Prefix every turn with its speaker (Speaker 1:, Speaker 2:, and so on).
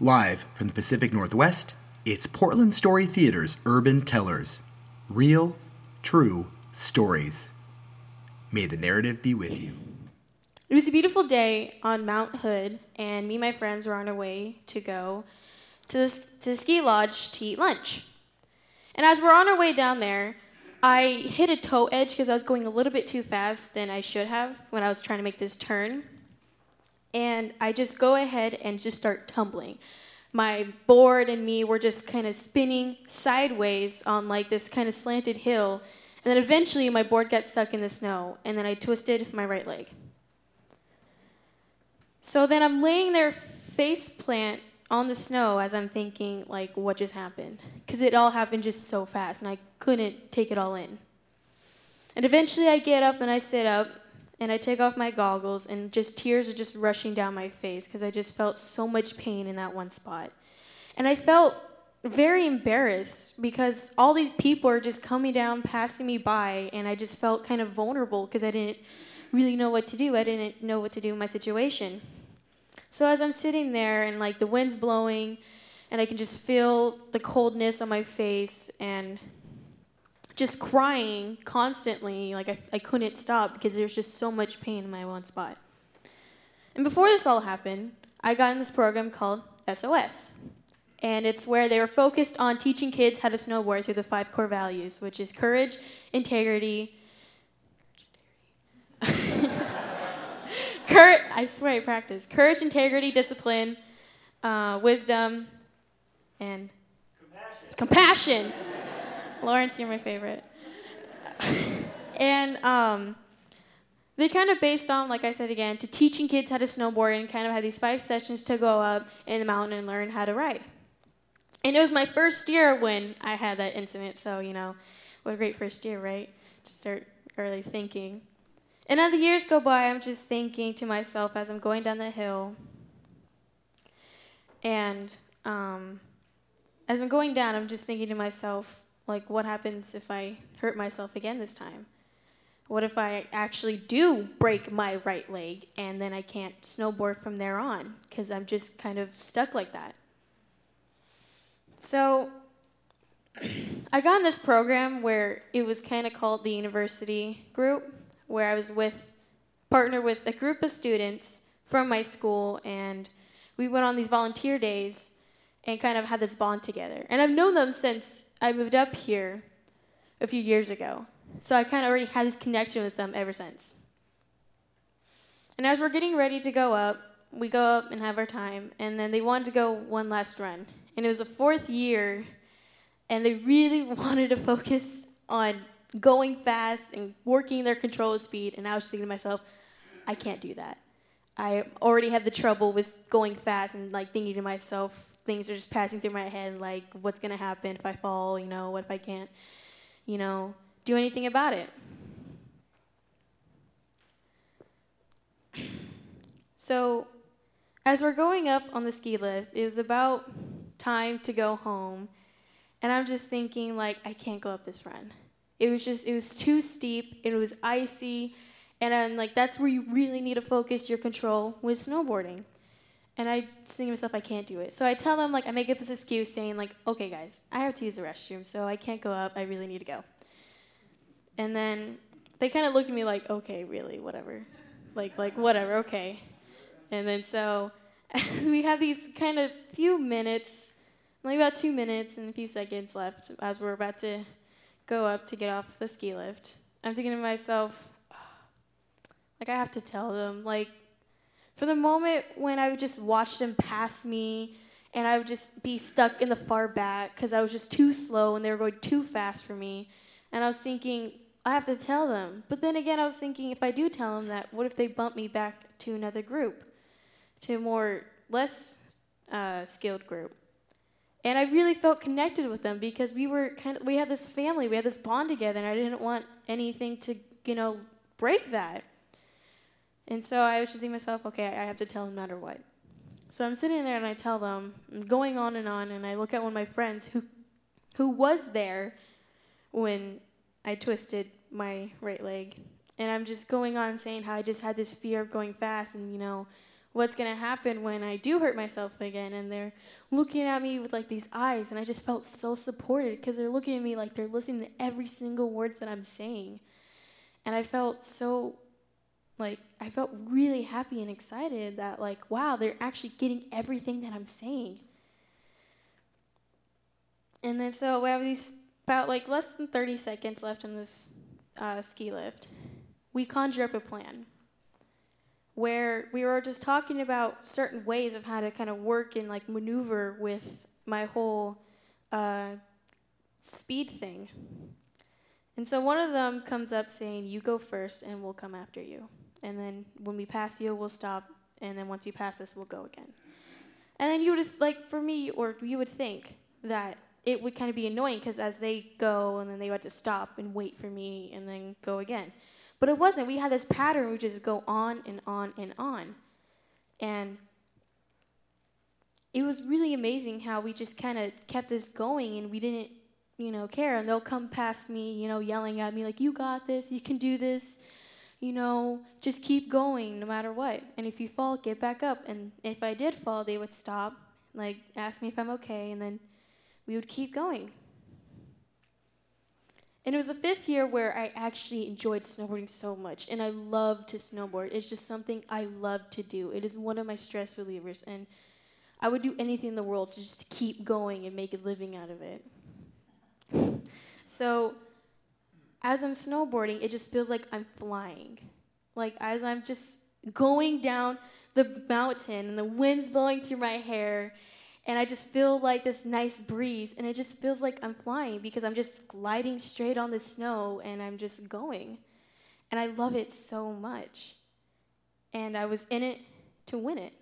Speaker 1: Live from the Pacific Northwest, it's Portland Story Theater's Urban Tellers. Real, true stories. May the narrative be with you.
Speaker 2: It was a beautiful day on Mount Hood, and me and my friends were on our way to go to the, to the ski lodge to eat lunch. And as we're on our way down there, I hit a toe edge because I was going a little bit too fast than I should have when I was trying to make this turn. And I just go ahead and just start tumbling. My board and me were just kind of spinning sideways on like this kind of slanted hill. And then eventually my board got stuck in the snow, and then I twisted my right leg. So then I'm laying there face plant on the snow as I'm thinking, like, what just happened? Because it all happened just so fast, and I couldn't take it all in. And eventually I get up and I sit up, and I take off my goggles, and just tears are just rushing down my face because I just felt so much pain in that one spot. And I felt very embarrassed because all these people are just coming down, passing me by, and I just felt kind of vulnerable because I didn't really know what to do. I didn't know what to do in my situation. So as I'm sitting there and like the wind's blowing and I can just feel the coldness on my face and just crying constantly, like I, I couldn't stop because there's just so much pain in my one spot. And before this all happened, I got in this program called SOS. And it's where they were focused on teaching kids how to snowboard through the five core values, which is courage, integrity, Courage, I swear I practice. Courage, integrity, discipline, uh, wisdom, and compassion. compassion. Lawrence, you're my favorite. and um, they're kind of based on, like I said again, to teaching kids how to snowboard and kind of had these five sessions to go up in the mountain and learn how to ride. And it was my first year when I had that incident, so, you know, what a great first year, right? To start early thinking. And as the years go by, I'm just thinking to myself as I'm going down the hill, and um, as I'm going down, I'm just thinking to myself, like, what happens if I hurt myself again this time? What if I actually do break my right leg and then I can't snowboard from there on because I'm just kind of stuck like that? So I got in this program where it was kind of called the university group where I was with, partner with a group of students from my school, and we went on these volunteer days and kind of had this bond together. And I've known them since I moved up here a few years ago. So I kind of already had this connection with them ever since. And as we're getting ready to go up, we go up and have our time, and then they wanted to go one last run. And it was the fourth year, and they really wanted to focus on going fast and working their control of speed. And I was thinking to myself, I can't do that. I already have the trouble with going fast and like thinking to myself, things are just passing through my head, like what's gonna happen if I fall? You know, what if I can't, you know, do anything about it? So, as we're going up on the ski lift, it was about time to go home, and I'm just thinking like I can't go up this run. It was just, it was too steep, it was icy, and then, like, that's where you really need to focus your control with snowboarding. And I just think to myself, I can't do it. So I tell them, like, I make up this excuse saying, like, okay, guys, I have to use the restroom, so I can't go up. I really need to go. And then they kind of look at me like, okay, really, whatever. Like, like, whatever, okay. And then so we have these kind of few minutes, like about two minutes and a few seconds left as we're about to go up to get off the ski lift. I'm thinking to myself, like, I have to tell them. Like, for the moment when I would just watch them pass me and I would just be stuck in the far back because I was just too slow and they were going too fast for me. And I was thinking, I have to tell them. But then again, I was thinking, if I do tell them that, what if they bump me back to another group, to a more less uh, skilled group? And I really felt connected with them because we were kind of we had this family, we had this bond together, and I didn't want anything to, you know, break that. And so I was just thinking to myself, okay, I have to tell them no matter what. So I'm sitting there and I tell them, I'm going on and on, and I look at one of my friends who who was there when I twisted my right leg. And I'm just going on saying how I just had this fear of going fast and, you know, what's going to happen when I do hurt myself again. And they're looking at me with like these eyes. And I just felt so supported because they're looking at me like they're listening to every single words that I'm saying. And I felt so, like, I felt really happy and excited that, like, wow, they're actually getting everything that I'm saying. And then so we have these about like less than 30 seconds left on this uh, ski lift. We conjure up a plan where we were just talking about certain ways of how to kind of work and like maneuver with my whole uh, speed thing. And so one of them comes up saying, You go first and we'll come after you. And then when we pass you, we'll stop. And then once you pass us, we'll go again. And then you would, like, for me, or you would think that it would kind of be annoying because as they go and then they had to stop and wait for me and then go again. But it wasn't. We had this pattern, we just go on and on and on. And it was really amazing how we just kind of kept this going and we didn't, you know, care. And they'll come past me, you know, yelling at me, like, you got this, you can do this, you know, just keep going no matter what. And if you fall, get back up. And if I did fall, they would stop, like, ask me if I'm okay, and then we would keep going. And it was the fifth year where I actually enjoyed snowboarding so much, and I love to snowboard. It's just something I love to do. It is one of my stress relievers, and I would do anything in the world to just keep going and make a living out of it. so, as I'm snowboarding, it just feels like I'm flying. Like, as I'm just going down the mountain, and the wind's blowing through my hair, and I just feel like this nice breeze, and it just feels like I'm flying because I'm just gliding straight on the snow and I'm just going. And I love it so much. And I was in it to win it.